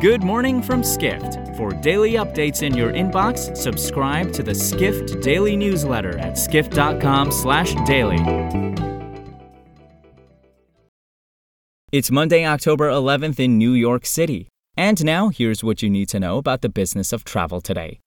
Good morning from Skift. For daily updates in your inbox, subscribe to the Skift Daily newsletter at skift.com/daily. It's Monday, October 11th in New York City. And now, here's what you need to know about the business of travel today.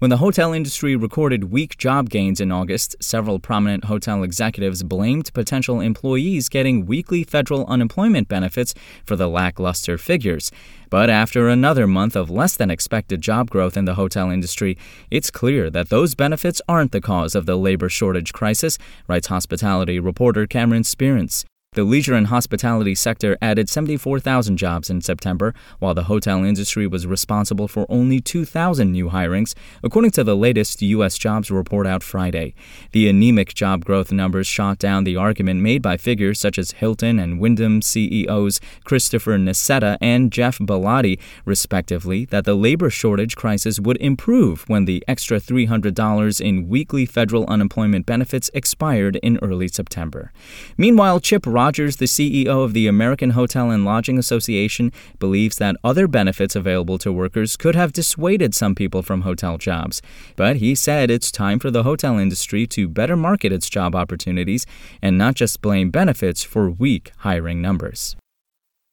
When the hotel industry recorded weak job gains in August, several prominent hotel executives blamed potential employees getting weekly federal unemployment benefits for the lackluster figures. But after another month of less than expected job growth in the hotel industry, it's clear that those benefits aren't the cause of the labor shortage crisis, writes hospitality reporter Cameron Sperance. The leisure and hospitality sector added 74,000 jobs in September, while the hotel industry was responsible for only 2,000 new hirings, according to the latest U.S. jobs report out Friday. The anemic job growth numbers shot down the argument made by figures such as Hilton and Wyndham CEOs Christopher Nassetta and Geoff Ballotti, respectively, that the labor shortage crisis would improve when the extra $300 in weekly federal unemployment benefits expired in early September. Meanwhile, Chip Rogers, the CEO of the American Hotel and Lodging Association, believes that other benefits available to workers could have dissuaded some people from hotel jobs. But he said it's time for the hotel industry to better market its job opportunities and not just blame benefits for weak hiring numbers.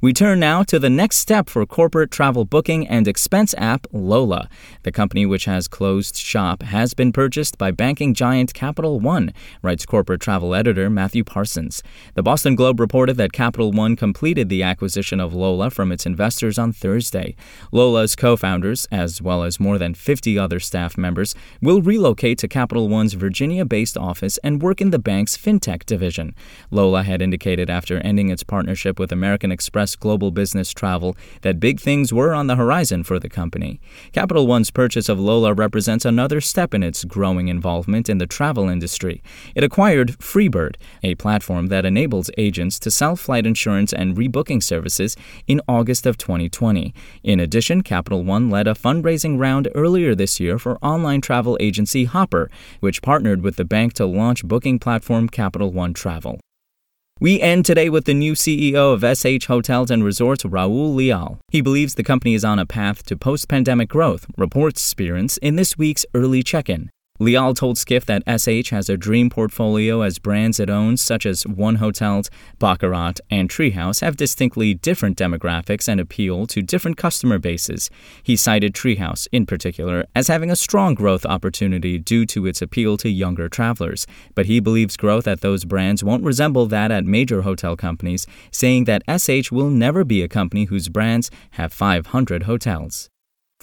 We turn now to the next step for corporate travel booking and expense app Lola. The company, which has closed shop, has been purchased by banking giant Capital One, writes corporate travel editor Matthew Parsons. The Boston Globe reported that Capital One completed the acquisition of Lola from its investors on Thursday. Lola's co founders, as well as more than 50 other staff members, will relocate to Capital One's Virginia based office and work in the bank's fintech division. Lola had indicated after ending its partnership with American Express global business travel that big things were on the horizon for the company. Capital One's purchase of Lola represents another step in its growing involvement in the travel industry. It acquired Freebird, a platform that enables agents to sell flight insurance and rebooking services in August of 2020. In addition, Capital One led a fundraising round earlier this year for online travel agency Hopper, which partnered with the bank to launch booking platform Capital One Travel. We end today with the new CEO of SH Hotels and Resorts, Raul Leal. He believes the company is on a path to post pandemic growth, reports Sperance in this week's early check in. Leal told Skift that SH has a dream portfolio as brands it owns, such as 1 Hotels, Baccarat, and Treehouse, have distinctly different demographics and appeal to different customer bases. He cited Treehouse, in particular, as having a strong growth opportunity due to its appeal to younger travelers, but he believes growth at those brands won't resemble that at major hotel companies, saying that SH will never be a company whose brands have 500 hotels.